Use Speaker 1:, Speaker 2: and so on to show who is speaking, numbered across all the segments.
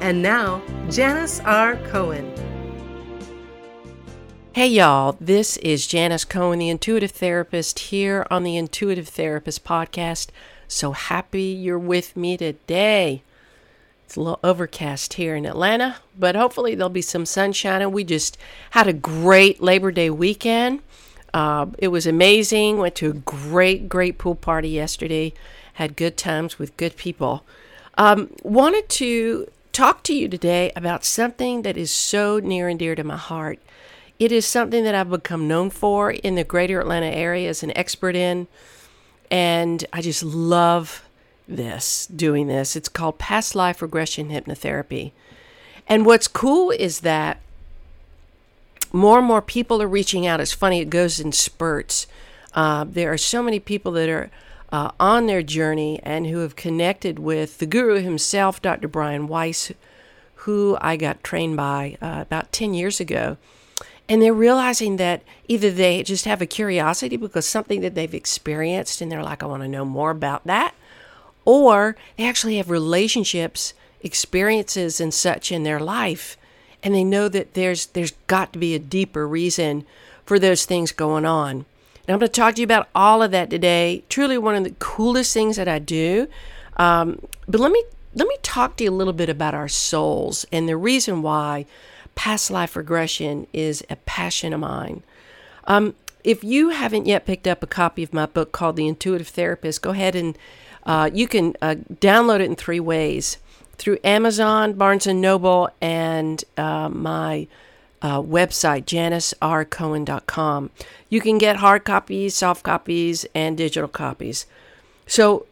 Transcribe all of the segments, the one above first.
Speaker 1: And now, Janis R. Cohen.
Speaker 2: Hey, y'all, this is Janis Cohen, the intuitive therapist, here on the Intuitive Therapist podcast. So happy you're with me today. It's a little overcast here in Atlanta, but hopefully there'll be some sunshine. And we just had a great Labor Day weekend. Uh, it was amazing. Went to a great, great pool party yesterday. Had good times with good people. Um, wanted to talk to you today about something that is so near and dear to my heart. It is something that I've become known for in the greater Atlanta area as an expert in, and I just love this, doing this. It's called past life regression hypnotherapy. And what's cool is that more and more people are reaching out. It's funny, it goes in spurts. Uh, there are so many people that are uh, on their journey and who have connected with the guru himself, Dr. Brian Weiss, who I got trained by uh, about 10 years ago. And they're realizing that either they just have a curiosity because something that they've experienced and they're like, I want to know more about that, or they actually have relationships, experiences, and such in their life. And they know that there's there's got to be a deeper reason for those things going on. And I'm going to talk to you about all of that today. Truly, one of the coolest things that I do. Um, but let me let me talk to you a little bit about our souls and the reason why past life regression is a passion of mine. Um, if you haven't yet picked up a copy of my book called The Intuitive Therapist, go ahead and uh, you can uh, download it in three ways through Amazon, Barnes and Noble, and uh, my uh, website, janisrcohen.com. You can get hard copies, soft copies, and digital copies. So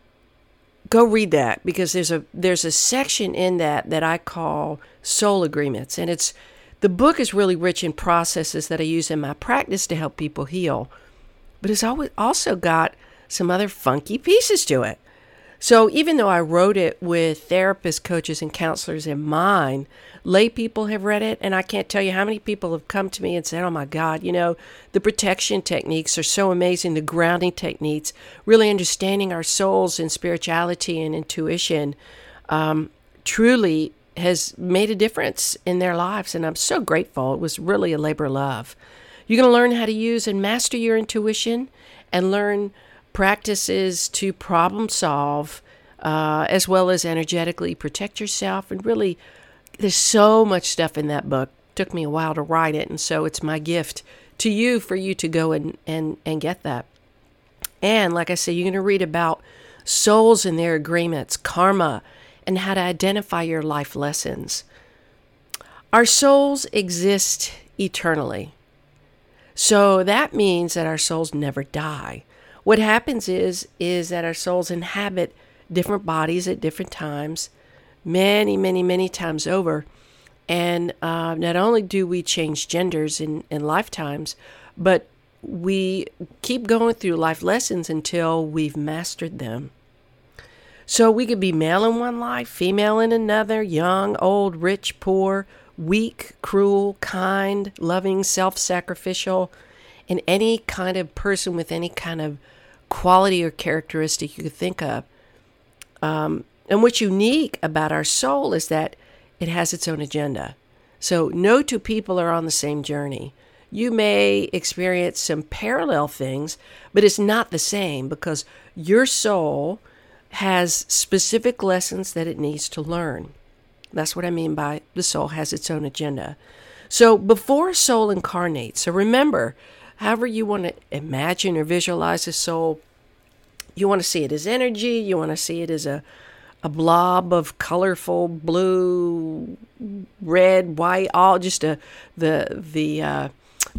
Speaker 2: go read that because there's a there's a section in that that I call soul agreements, and it's the book is really rich in processes that I use in my practice to help people heal, but it's always also got some other funky pieces to it. So even though I wrote it with therapists, coaches, and counselors in mind, lay people have read it, and I can't tell you how many people have come to me and said, "Oh my God, you know, the protection techniques are so amazing. The grounding techniques, really understanding our souls and spirituality and intuition, um, truly has made a difference in their lives." And I'm so grateful. It was really a labor of love. You're going to learn how to use and master your intuition, and learn practices to problem solve, uh, as well as energetically protect yourself. And really, there's so much stuff in that book. It took me a while to write it, and so it's my gift to you for you to go and, and, and get that. And like I said, you're going to read about souls and their agreements, karma, and how to identify your life lessons. Our souls exist eternally. So that means that our souls never die what happens is is that our souls inhabit different bodies at different times, many, many, many times over. And uh, not only do we change genders in, in lifetimes, but we keep going through life lessons until we've mastered them. So we could be male in one life, female in another, young, old, rich, poor, weak, cruel, kind, loving, self sacrificial, and any kind of person with any kind of quality or characteristic you could think of. Um, and what's unique about our soul is that it has its own agenda. So no two people are on the same journey. You may experience some parallel things, but it's not the same because your soul has specific lessons that it needs to learn. That's what I mean by the soul has its own agenda. So before a soul incarnates, so remember, however you want to imagine or visualize a soul. You want to see it as energy, you want to see it as a, a blob of colorful blue, red, white, all just a the the uh,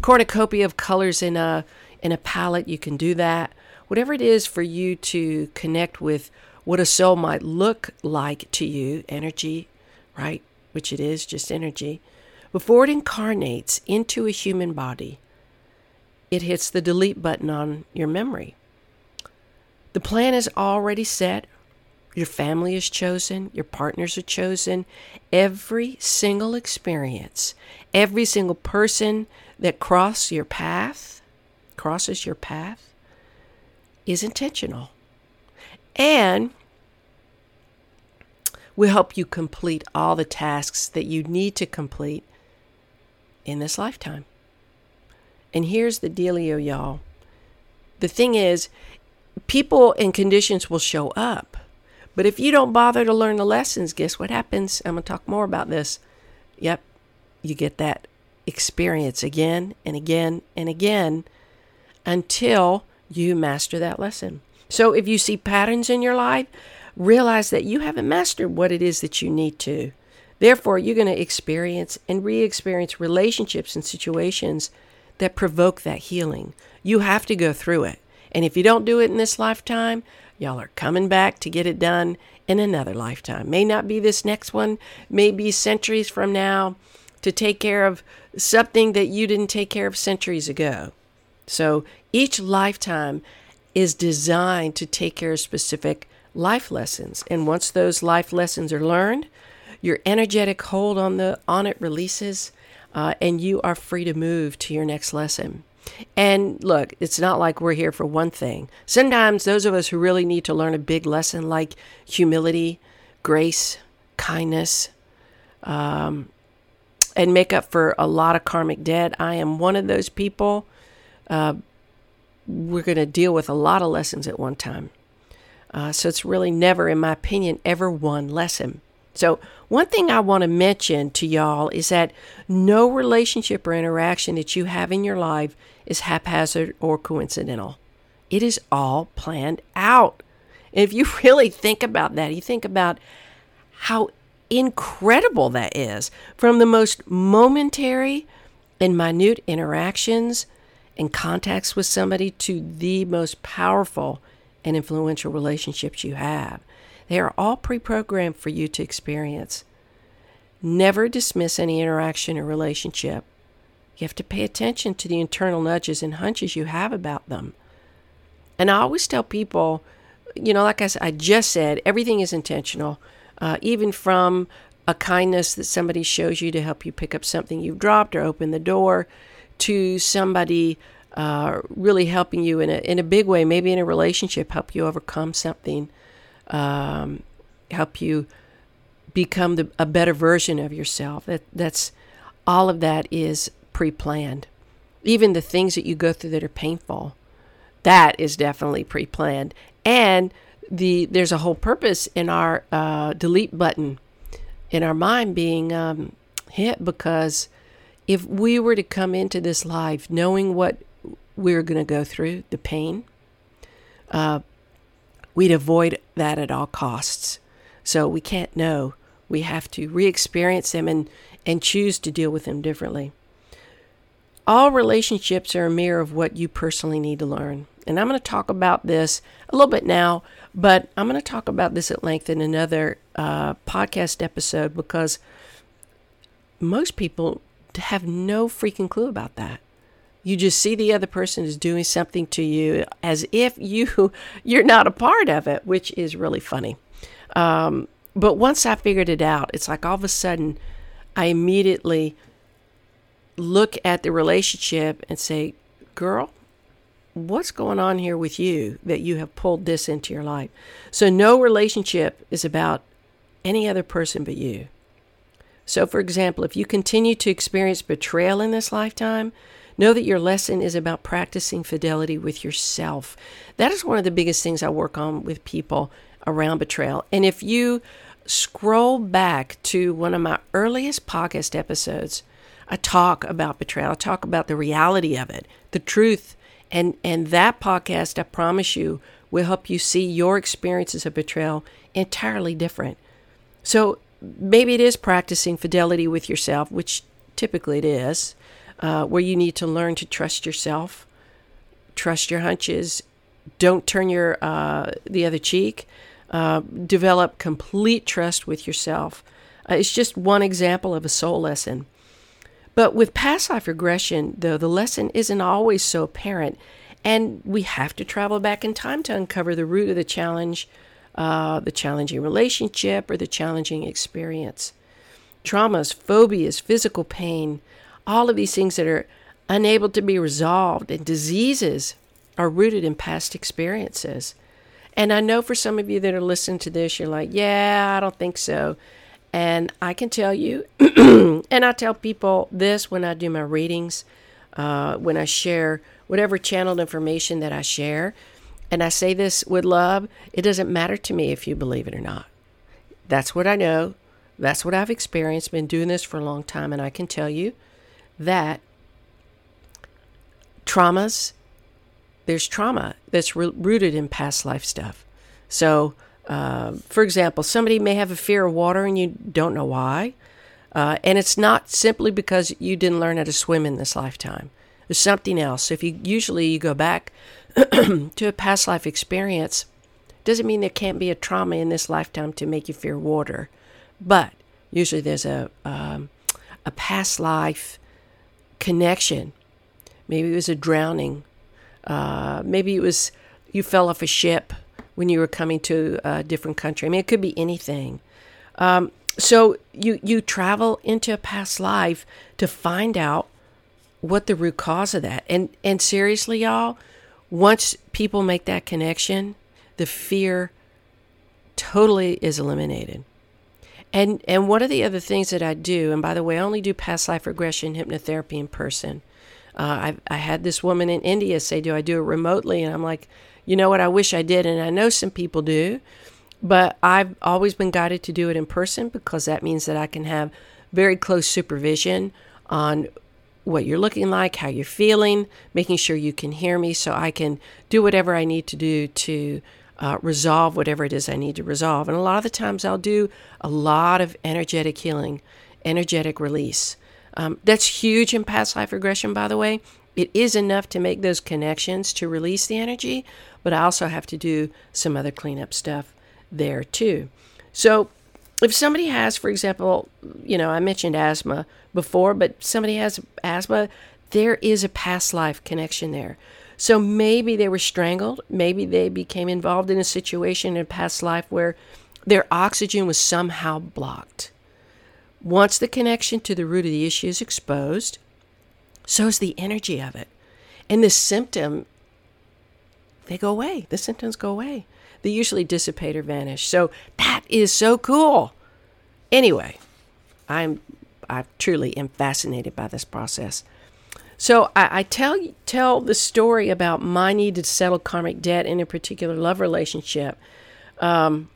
Speaker 2: cornucopia of colors in a in a palette. You can do that. Whatever it is for you to connect with what a soul might look like to you, energy, right? Which it is, just energy. before it incarnates into a human body, it hits the delete button on your memory. The plan is already set. Your family is chosen. Your partners are chosen. Every single experience, every single person that crosses your path, crosses your path, is intentional. And will help you complete all the tasks that you need to complete in this lifetime. And here's the dealio, y'all. The thing is, people and conditions will show up. But if you don't bother to learn the lessons, guess what happens? I'm going to talk more about this. Yep, you get that experience again and again and again until you master that lesson. So if you see patterns in your life, realize that you haven't mastered what it is that you need to. Therefore, you're going to experience and re experience relationships and situations that provoke that healing. You have to go through it. And if you don't do it in this lifetime, y'all are coming back to get it done in another lifetime. May not be this next one, may be centuries from now to take care of something that you didn't take care of centuries ago. So each lifetime is designed to take care of specific life lessons. And once those life lessons are learned, your energetic hold on the on it releases, uh, and you are free to move to your next lesson. And look, it's not like we're here for one thing. Sometimes those of us who really need to learn a big lesson like humility, grace, kindness, um, and make up for a lot of karmic debt. I am one of those people. Uh, we're going to deal with a lot of lessons at one time. Uh, so it's really never, in my opinion, ever one lesson. So, one thing I want to mention to y'all is that no relationship or interaction that you have in your life is haphazard or coincidental. It is all planned out. if you really think about that, you think about how incredible that is from the most momentary and minute interactions and contacts with somebody to the most powerful and influential relationships you have. They are all pre programmed for you to experience. Never dismiss any interaction or relationship. You have to pay attention to the internal nudges and hunches you have about them. And I always tell people, you know, like I, I just said, everything is intentional, uh, even from a kindness that somebody shows you to help you pick up something you've dropped or open the door to somebody uh, really helping you in a, in a big way, maybe in a relationship, help you overcome something, um, help you become the, a better version of yourself. That that's all of that is pre-planned. Even the things that you go through that are painful, that is definitely pre-planned. And the there's a whole purpose in our uh, delete button in our mind being um, hit because if we were to come into this life knowing what we're going to go through, the pain, uh, we'd avoid that at all costs. So we can't know. We have to re experience them and, and choose to deal with them differently. All relationships are a mirror of what you personally need to learn. And I'm going to talk about this a little bit now, but I'm going to talk about this at length in another uh, podcast episode because most people have no freaking clue about that. You just see the other person is doing something to you as if you you're not a part of it, which is really funny. Um, but once I figured it out, it's like all of a sudden I immediately look at the relationship and say, "Girl, what's going on here with you that you have pulled this into your life?" So no relationship is about any other person but you. So, for example, if you continue to experience betrayal in this lifetime, know that your lesson is about practicing fidelity with yourself. That is one of the biggest things I work on with people around betrayal. And if you scroll back to one of my earliest podcast episodes, I talk about betrayal. I talk about the reality of it, the truth. And, and that podcast, I promise you, will help you see your experiences of betrayal entirely different. So maybe it is practicing fidelity with yourself, which typically it is, uh, where you need to learn to trust yourself, trust your hunches, don't turn your uh, the other cheek, uh, develop complete trust with yourself. Uh, it's just one example of a soul lesson. But with past life regression, though, the lesson isn't always so apparent, and we have to travel back in time to uncover the root of the challenge, uh, the challenging relationship, or the challenging experience. Traumas, phobias, physical pain, all of these things that are unable to be resolved, and diseases are rooted in past experiences. And I know for some of you that are listening to this, you're like, yeah, I don't think so. And I can tell you, and I tell people this when I do my readings, uh, when I share whatever channeled information that I share. And I say this with love it doesn't matter to me if you believe it or not. That's what I know. That's what I've experienced. Been doing this for a long time. And I can tell you that traumas, there's trauma that's re- rooted in past life stuff. So, uh, for example, somebody may have a fear of water and you don't know why. Uh, and it's not simply because you didn't learn how to swim in this lifetime. There's something else. If you usually you go back to a past life experience, doesn't mean there can't be a trauma in this lifetime to make you fear water, but usually there's a um, a past life connection. Maybe it was a drowning. Uh, maybe it was you fell off a ship when you were coming to a different country. I mean, it could be anything. Um, so you you travel into a past life to find out what the root cause of that. And and seriously, y'all, once people make that connection, the fear totally is eliminated. And and one of the other things that I do, and by the way, I only do past life regression hypnotherapy in person. Uh, I I had this woman in India say, "Do I do it remotely?" And I'm like, you know what, I wish I did. And I know some people do, but I've always been guided to do it in person because that means that I can have very close supervision on what you're looking like, how you're feeling, making sure you can hear me so I can do whatever I need to do to uh, resolve whatever it is I need to resolve. And a lot of the times I'll do a lot of energetic healing, energetic release. Um, that's huge in past life regression, by the way. It is enough to make those connections to release the energy, but I also have to do some other cleanup stuff there too. So, if somebody has, for example, you know, I mentioned asthma before, but somebody has asthma, there is a past life connection there. So maybe they were strangled, maybe they became involved in a situation in a past life where their oxygen was somehow blocked. Once the connection to the root of the issue is exposed, so is the energy of it. And the symptom, they go away. The symptoms go away. They usually dissipate or vanish. So that is so cool. Anyway, I'm I truly am fascinated by this process. So I, I, tell tell the story about my need to settle karmic debt in a particular love relationship. Um,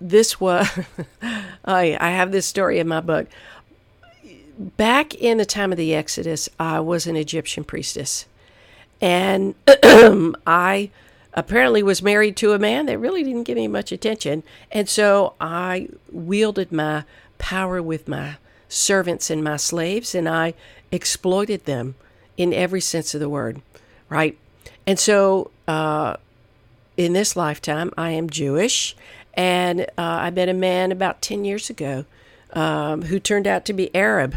Speaker 2: this was I I have this story in my book back in the time of the Exodus, I was an Egyptian priestess. And I apparently was married to a man that really didn't give me much attention. And so I wielded my power with my servants and my slaves, and I exploited them in every sense of the word, right? And so uh, in this lifetime, I am Jewish, and uh, I met a man about 10 years ago um, who turned out to be Arab.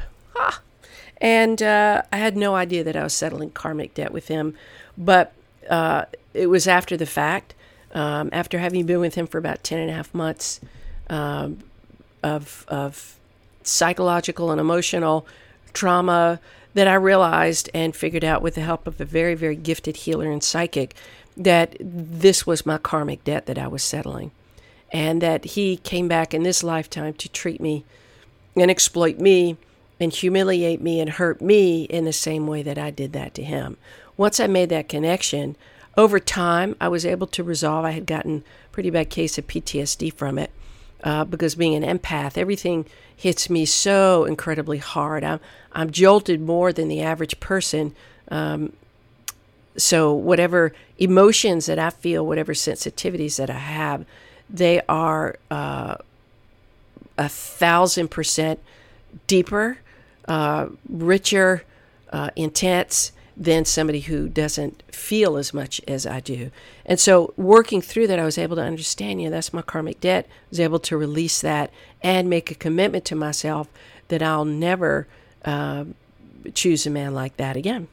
Speaker 2: And uh, I had no idea that I was settling karmic debt with him. But uh, it was after the fact, um, after having been with him for about 10 and a half months um, of, of psychological and emotional trauma, that I realized and figured out with the help of a very, very gifted healer and psychic that this was my karmic debt that I was settling. And that he came back in this lifetime to treat me and exploit me and humiliate me and hurt me in the same way that I did that to him. Once I made that connection, over time, I was able to resolve. I had gotten a pretty bad case of PTSD from it uh, because being an empath, everything hits me so incredibly hard. I'm, I'm jolted more than the average person. Um, so, whatever emotions that I feel, whatever sensitivities that I have, they are uh, a thousand percent deeper, uh, richer, uh, intense than somebody who doesn't feel as much as I do. And so, working through that, I was able to understand, you know, that's my karmic debt. I was able to release that and make a commitment to myself that I'll never uh, choose a man like that again.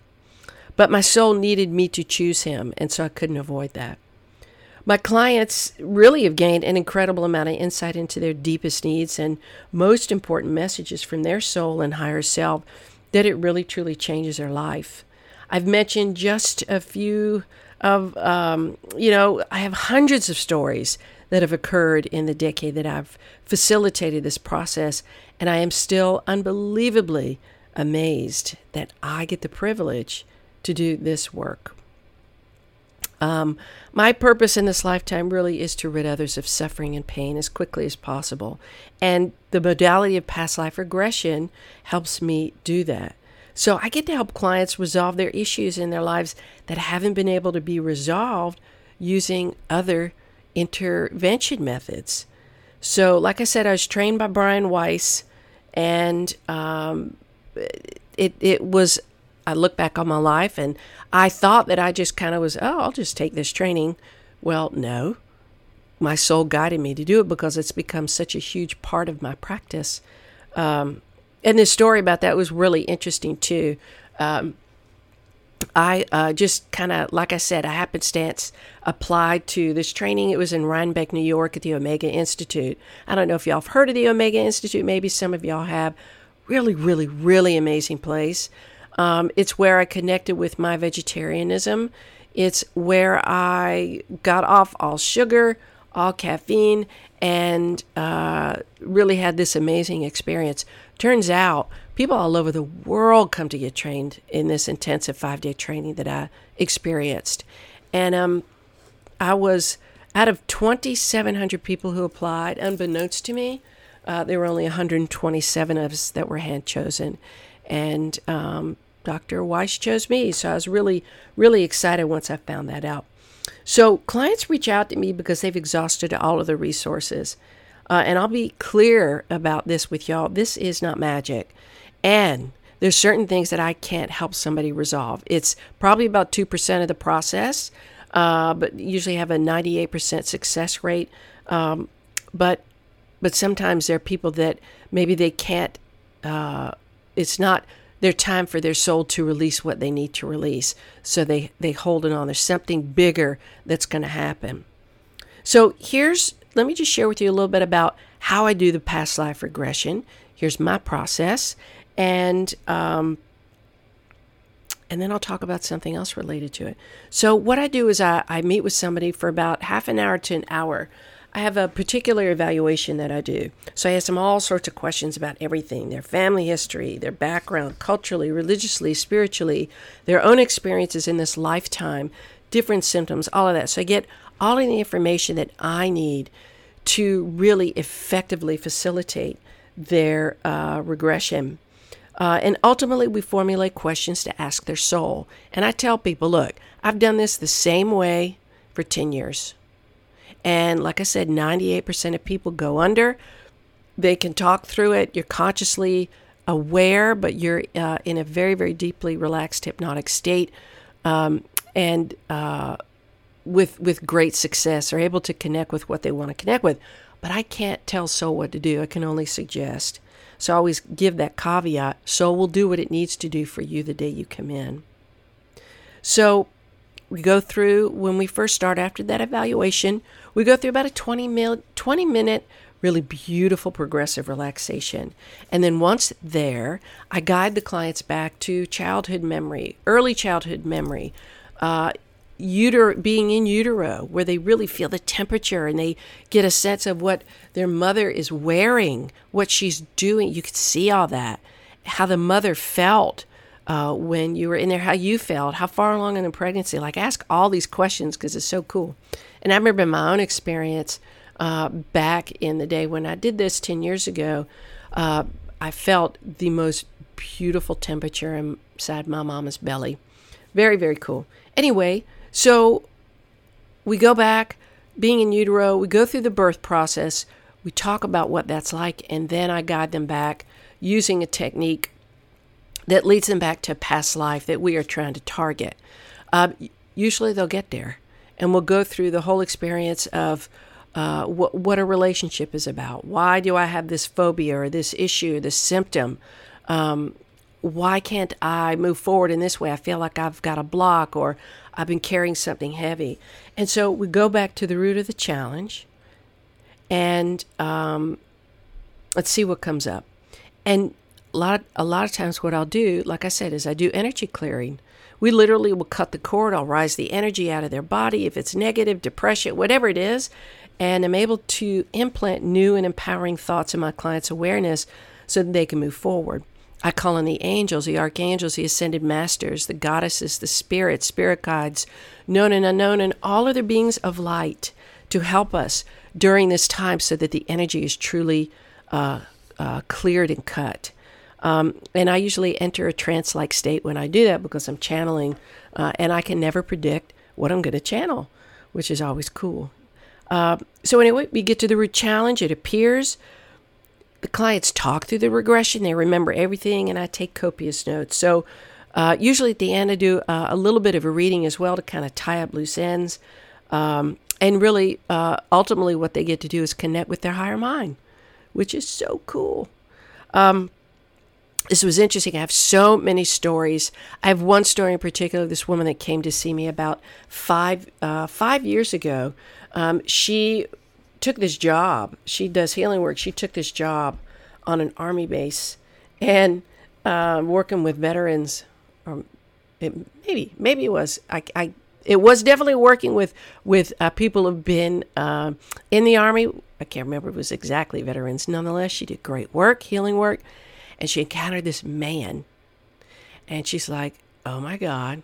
Speaker 2: But my soul needed me to choose him, and so I couldn't avoid that. My clients really have gained an incredible amount of insight into their deepest needs and most important messages from their soul and higher self that it really truly changes their life. I've mentioned just a few of, um, you know, I have hundreds of stories that have occurred in the decade that I've facilitated this process, and I am still unbelievably amazed that I get the privilege to do this work. Um, my purpose in this lifetime really is to rid others of suffering and pain as quickly as possible. And the modality of past life regression helps me do that. So I get to help clients resolve their issues in their lives that haven't been able to be resolved using other intervention methods. So, like I said, I was trained by Brian Weiss, and um, it it was. I look back on my life, and I thought that I just kind of was, oh, I'll just take this training. Well, no, my soul guided me to do it because it's become such a huge part of my practice. Um, and this story about that was really interesting too. Um, I uh, just kind of, like I said, a happenstance applied to this training. It was in Rhinebeck, New York at the Omega Institute. I don't know if y'all have heard of the Omega Institute. Maybe some of y'all have. Really, really, really amazing place. Um, it's where I connected with my vegetarianism. It's where I got off all sugar, all caffeine, and uh, really had this amazing experience. Turns out people all over the world come to get trained in this intensive five day training that I experienced. And um, I was out of 2,700 people who applied, unbeknownst to me, uh, there were only 127 of us that were hand chosen. And um, Dr. Weiss chose me. So I was really, really excited once I found that out. So clients reach out to me because they've exhausted all of the resources. Uh, and I'll be clear about this with y'all. This is not magic. And there's certain things that I can't help somebody resolve. It's probably about 2% of the process, uh, but usually have a 98% success rate. Um, but but sometimes there are people that maybe they can't, uh, it's not their time for their soul to release what they need to release. So they, they hold it on. There's something bigger that's going to happen. So here's, let me just share with you a little bit about how I do the past life regression. Here's my process. And, um, and then I'll talk about something else related to it. So, what I do is I, I meet with somebody for about half an hour to an hour I have a particular evaluation that I do. So I ask them all sorts of questions about everything their family history, their background, culturally, religiously, spiritually, their own experiences in this lifetime, different symptoms, all of that. So I get all of the information that I need to really effectively facilitate their uh, regression. Uh, and ultimately, we formulate questions to ask their soul. And I tell people, look, I've done this the same way for 10 years. And like I said, 98% of people go under. They can talk through it. You're consciously aware, but you're uh, in a very, very deeply relaxed hypnotic state. Um, and uh, with with great success, are able to connect with what they want to connect with. But I can't tell soul what to do. I can only suggest. So I always give that caveat. Soul will do what it needs to do for you the day you come in. So we go through when we first start after that evaluation we go through about a 20, mil, 20 minute really beautiful progressive relaxation. And then once there i guide the clients back to childhood memory early childhood memory uh, uter- being in utero where they really feel the temperature and they get a sense of what their mother is wearing what she's doing. You can see all that how the mother felt uh, when you were in there, how you felt, how far along in the pregnancy. Like, ask all these questions because it's so cool. And I remember my own experience uh, back in the day when I did this 10 years ago. Uh, I felt the most beautiful temperature inside my mama's belly. Very, very cool. Anyway, so we go back, being in utero, we go through the birth process, we talk about what that's like, and then I guide them back using a technique that leads them back to past life that we are trying to target. Uh, usually they'll get there, and we'll go through the whole experience of uh, what, what a relationship is about. Why do I have this phobia or this issue, this symptom? Um, why can't I move forward in this way? I feel like I've got a block or I've been carrying something heavy. And so we go back to the root of the challenge and um, let's see what comes up. And a lot, a lot of times, what I'll do, like I said, is I do energy clearing. We literally will cut the cord. I'll rise the energy out of their body if it's negative, depression, whatever it is, and I'm able to implant new and empowering thoughts in my client's awareness so that they can move forward. I call on the angels, the archangels, the ascended masters, the goddesses, the spirits, spirit guides, known and unknown, and all other beings of light to help us during this time so that the energy is truly uh, uh, cleared and cut. Um, and I usually enter a trance like state when I do that because I'm channeling, uh, and I can never predict what I'm going to channel, which is always cool. Uh, so, anyway, we get to the root challenge. It appears the clients talk through the regression, they remember everything, and I take copious notes. So, uh, usually at the end, I do uh, a little bit of a reading as well to kind of tie up loose ends. Um, and really, uh, ultimately, what they get to do is connect with their higher mind, which is so cool. Um, this was interesting. I have so many stories. I have one story in particular. This woman that came to see me about five uh, five years ago. Um, she took this job. She does healing work. She took this job on an army base and uh, working with veterans. Or it, maybe maybe it was I, I it was definitely working with with uh, people who've been uh, in the army. I can't remember if it was exactly veterans. Nonetheless, she did great work, healing work, and she encountered this man, and she's like, "Oh my God,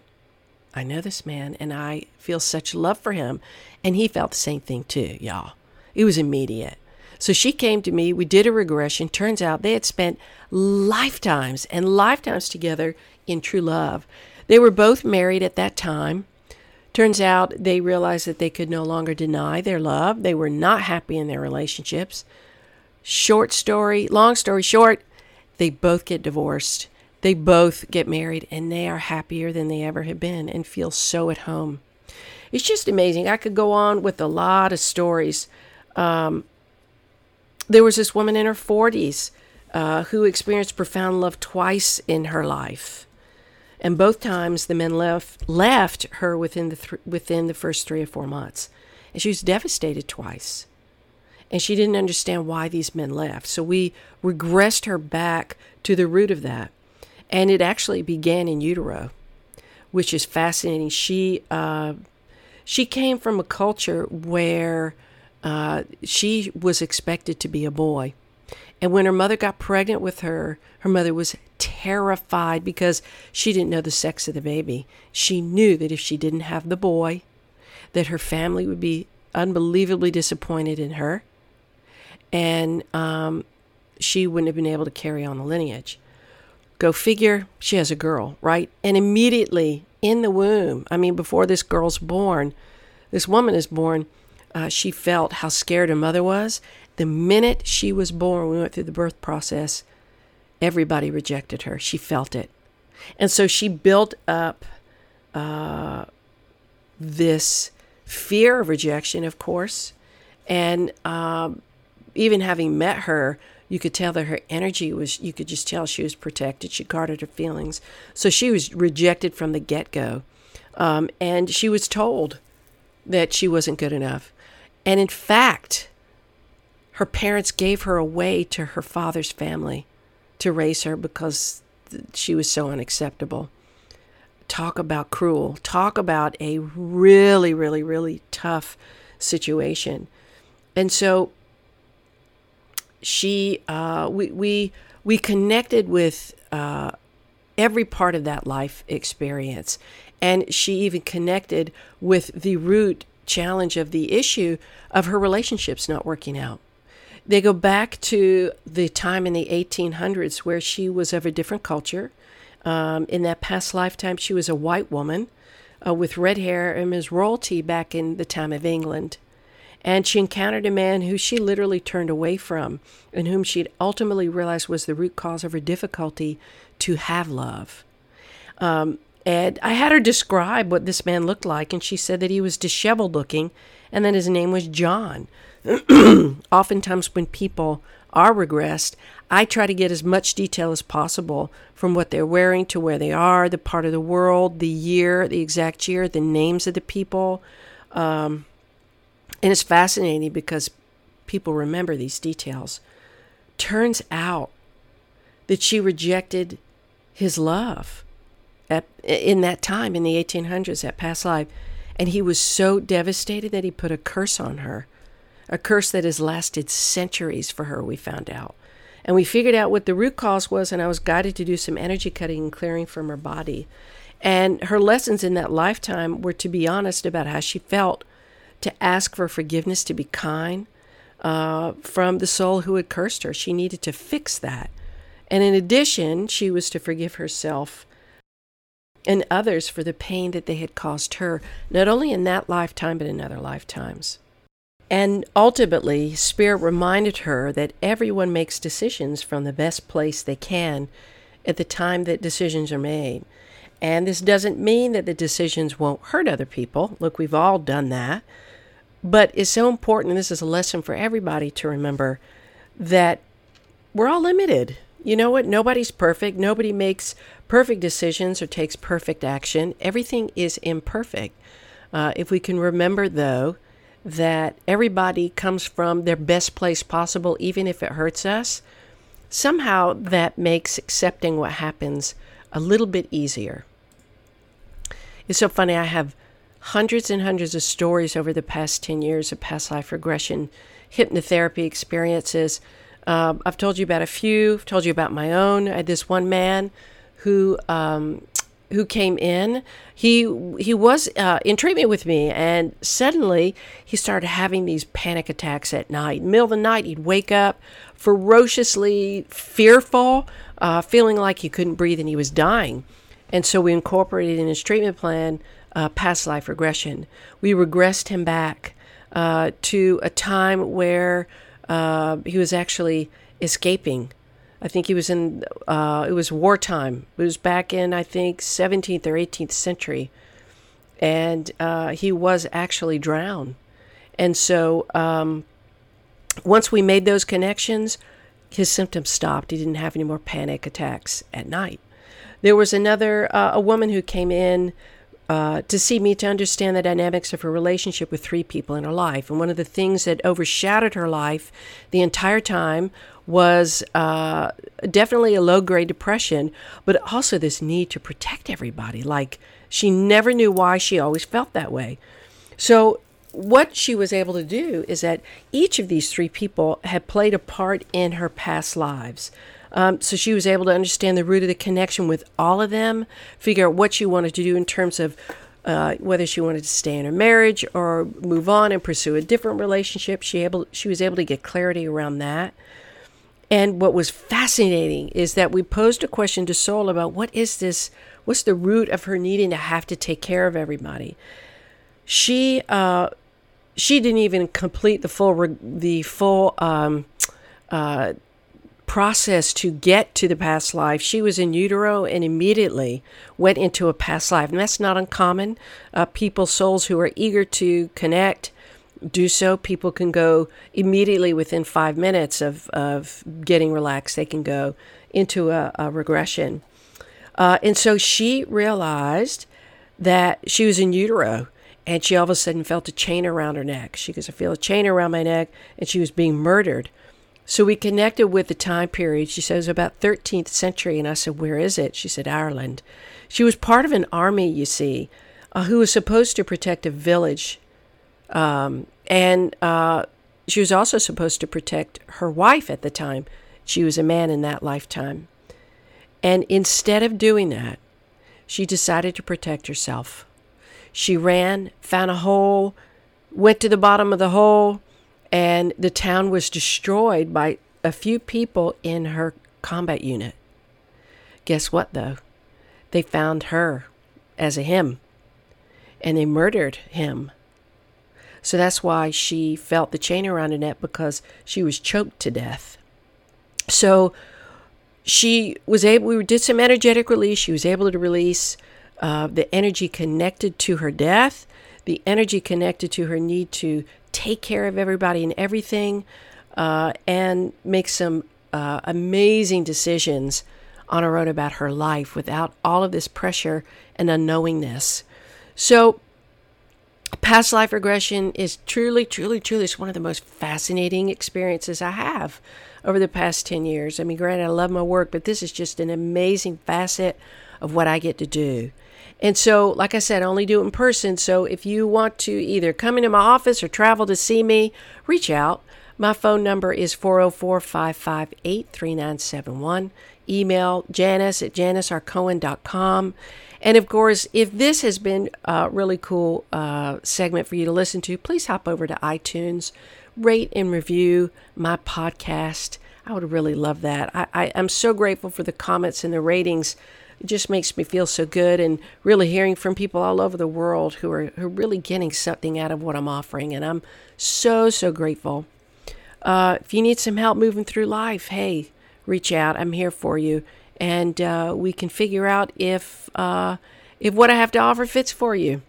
Speaker 2: I know this man, and I feel such love for him," and he felt the same thing too, y'all. It was immediate. So she came to me. We did a regression. Turns out they had spent lifetimes and lifetimes together in true love. They were both married at that time. Turns out they realized that they could no longer deny their love. They were not happy in their relationships. Short story, long story short, they both get divorced. They both get married and they are happier than they ever have been and feel so at home. It's just amazing. I could go on with a lot of stories. Um, there was this woman in her 40s uh, who experienced profound love twice in her life and both times the men left left her within the th- within the first three or four months, and she was devastated twice, and she didn't understand why these men left. So we regressed her back to the root of that, and it actually began in utero, which is fascinating. She uh, she came from a culture where uh, she was expected to be a boy. And when her mother got pregnant with her, her mother was terrified because she didn't know the sex of the baby. She knew that if she didn't have the boy, that her family would be unbelievably disappointed in her, and um, she wouldn't have been able to carry on the lineage. Go figure, she has a girl, right? And immediately in the womb, I mean, before this girl's born, this woman is born, uh, she felt how scared her mother was. The minute she was born, we went through the birth process, everybody rejected her. She felt it. And so she built up uh, this fear of rejection, of course. And um, even having met her, you could tell that her energy was, you could just tell she was protected. She guarded her feelings. So she was rejected from the get go. Um, and she was told that she wasn't good enough. And in fact, her parents gave her away to her father's family to raise her because she was so unacceptable. Talk about cruel. Talk about a really, really, really tough situation. And so she, uh, we, we, we connected with uh, every part of that life experience. And she even connected with the root challenge of the issue of her relationships not working out. They go back to the time in the 1800s where she was of a different culture. Um, in that past lifetime, she was a white woman uh, with red hair and was royalty back in the time of England. And she encountered a man who she literally turned away from and whom she ultimately realized was the root cause of her difficulty to have love. Um, and I had her describe what this man looked like, and she said that he was disheveled looking and that his name was John. Oftentimes, when people are regressed, I try to get as much detail as possible from what they're wearing to where they are, the part of the world, the year, the exact year, the names of the people. Um, and it's fascinating because people remember these details. Turns out that she rejected his love at, in that time in the 1800s, that past life. And he was so devastated that he put a curse on her, a curse that has lasted centuries for her, we found out. And we figured out what the root cause was, and I was guided to do some energy cutting and clearing from her body. And her lessons in that lifetime were to be honest about how she felt, to ask for forgiveness, to be kind uh, from the soul who had cursed her. She needed to fix that. And in addition, she was to forgive herself and others for the pain that they had caused her, not only in that lifetime, but in other lifetimes. And ultimately, Spirit reminded her that everyone makes decisions from the best place they can at the time that decisions are made. And this doesn't mean that the decisions won't hurt other people. Look, we've all done that. But it's so important, and this is a lesson for everybody to remember that we're all limited. You know what? Nobody's perfect. Nobody makes perfect decisions or takes perfect action. Everything is imperfect. Uh, if we can remember, though, that everybody comes from their best place possible, even if it hurts us, somehow that makes accepting what happens a little bit easier. It's so funny. I have hundreds and hundreds of stories over the past 10 years of past life regression hypnotherapy experiences. Um, I've told you about a few, I've told you about my own. I had this one man who um, who came in. He he was uh, in treatment with me, and suddenly he started having these panic attacks at night. Middle of the night, he'd wake up ferociously fearful, uh, feeling like he couldn't breathe and he was dying. And so we incorporated in his treatment plan uh, past life regression. We regressed him back uh, to a time where uh, he was actually escaping I think he was in, uh, it was wartime. It was back in, I think, 17th or 18th century. And uh, he was actually drowned. And so um, once we made those connections, his symptoms stopped. He didn't have any more panic attacks at night. There was another, uh, a woman who came in uh, to see me to understand the dynamics of her relationship with three people in her life. And one of the things that overshadowed her life the entire time was uh, definitely a low grade depression, but also this need to protect everybody. Like she never knew why she always felt that way. So, what she was able to do is that each of these three people had played a part in her past lives. Um, so she was able to understand the root of the connection with all of them, figure out what she wanted to do in terms of uh, whether she wanted to stay in her marriage or move on and pursue a different relationship. She able she was able to get clarity around that. And what was fascinating is that we posed a question to Soul about what is this? What's the root of her needing to have to take care of everybody? She uh, she didn't even complete the full the full um, uh, process to get to the past life. She was in utero and immediately went into a past life, and that's not uncommon. Uh, people, souls who are eager to connect do so. People can go immediately within five minutes of, of getting relaxed, they can go into a, a regression. Uh, and so she realized that she was in utero and she all of a sudden felt a chain around her neck. She goes, I feel a chain around my neck, and she was being murdered. So we connected with the time period. She says about 13th century, and I said, Where is it? She said, Ireland. She was part of an army, you see, uh, who was supposed to protect a village um, and uh, she was also supposed to protect her wife at the time. She was a man in that lifetime. And instead of doing that, she decided to protect herself. She ran, found a hole, went to the bottom of the hole, and the town was destroyed by a few people in her combat unit. Guess what, though? They found her as a him, and they murdered him so that's why she felt the chain around her neck because she was choked to death. So she was able, we did some energetic release. She was able to release uh, the energy connected to her death, the energy connected to her need to take care of everybody and everything, uh, and make some uh, amazing decisions on her own about her life without all of this pressure and unknowingness. So, past life regression is truly, truly, truly it's one of the most fascinating experiences I have over the past 10 years. I mean, granted, I love my work, but this is just an amazing facet of what I get to do. And so, like I said, I only do it in person. So if you want to either come into my office or travel to see me, reach out. My phone number is 404 558 3971. Email janis at janisrcohen.com. And of course, if this has been a really cool uh, segment for you to listen to, please hop over to iTunes, rate and review my podcast. I would really love that. I, I, I'm so grateful for the comments and the ratings it just makes me feel so good and really hearing from people all over the world who are, who are really getting something out of what I'm offering. And I'm so, so grateful. Uh, if you need some help moving through life, hey, reach out. I'm here for you. And uh, we can figure out if, uh, if what I have to offer fits for you.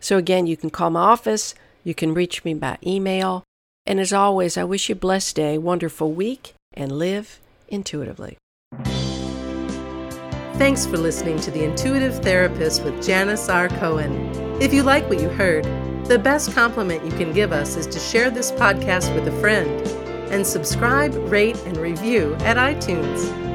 Speaker 2: So, again, you can call my office, you can reach me by email. And as always, I wish you a blessed day, wonderful week, and live intuitively.
Speaker 1: Thanks for listening to The Intuitive Therapist with Janis R. Cohen. If you like what you heard, the best compliment you can give us is to share this podcast with a friend and subscribe, rate, and review at iTunes.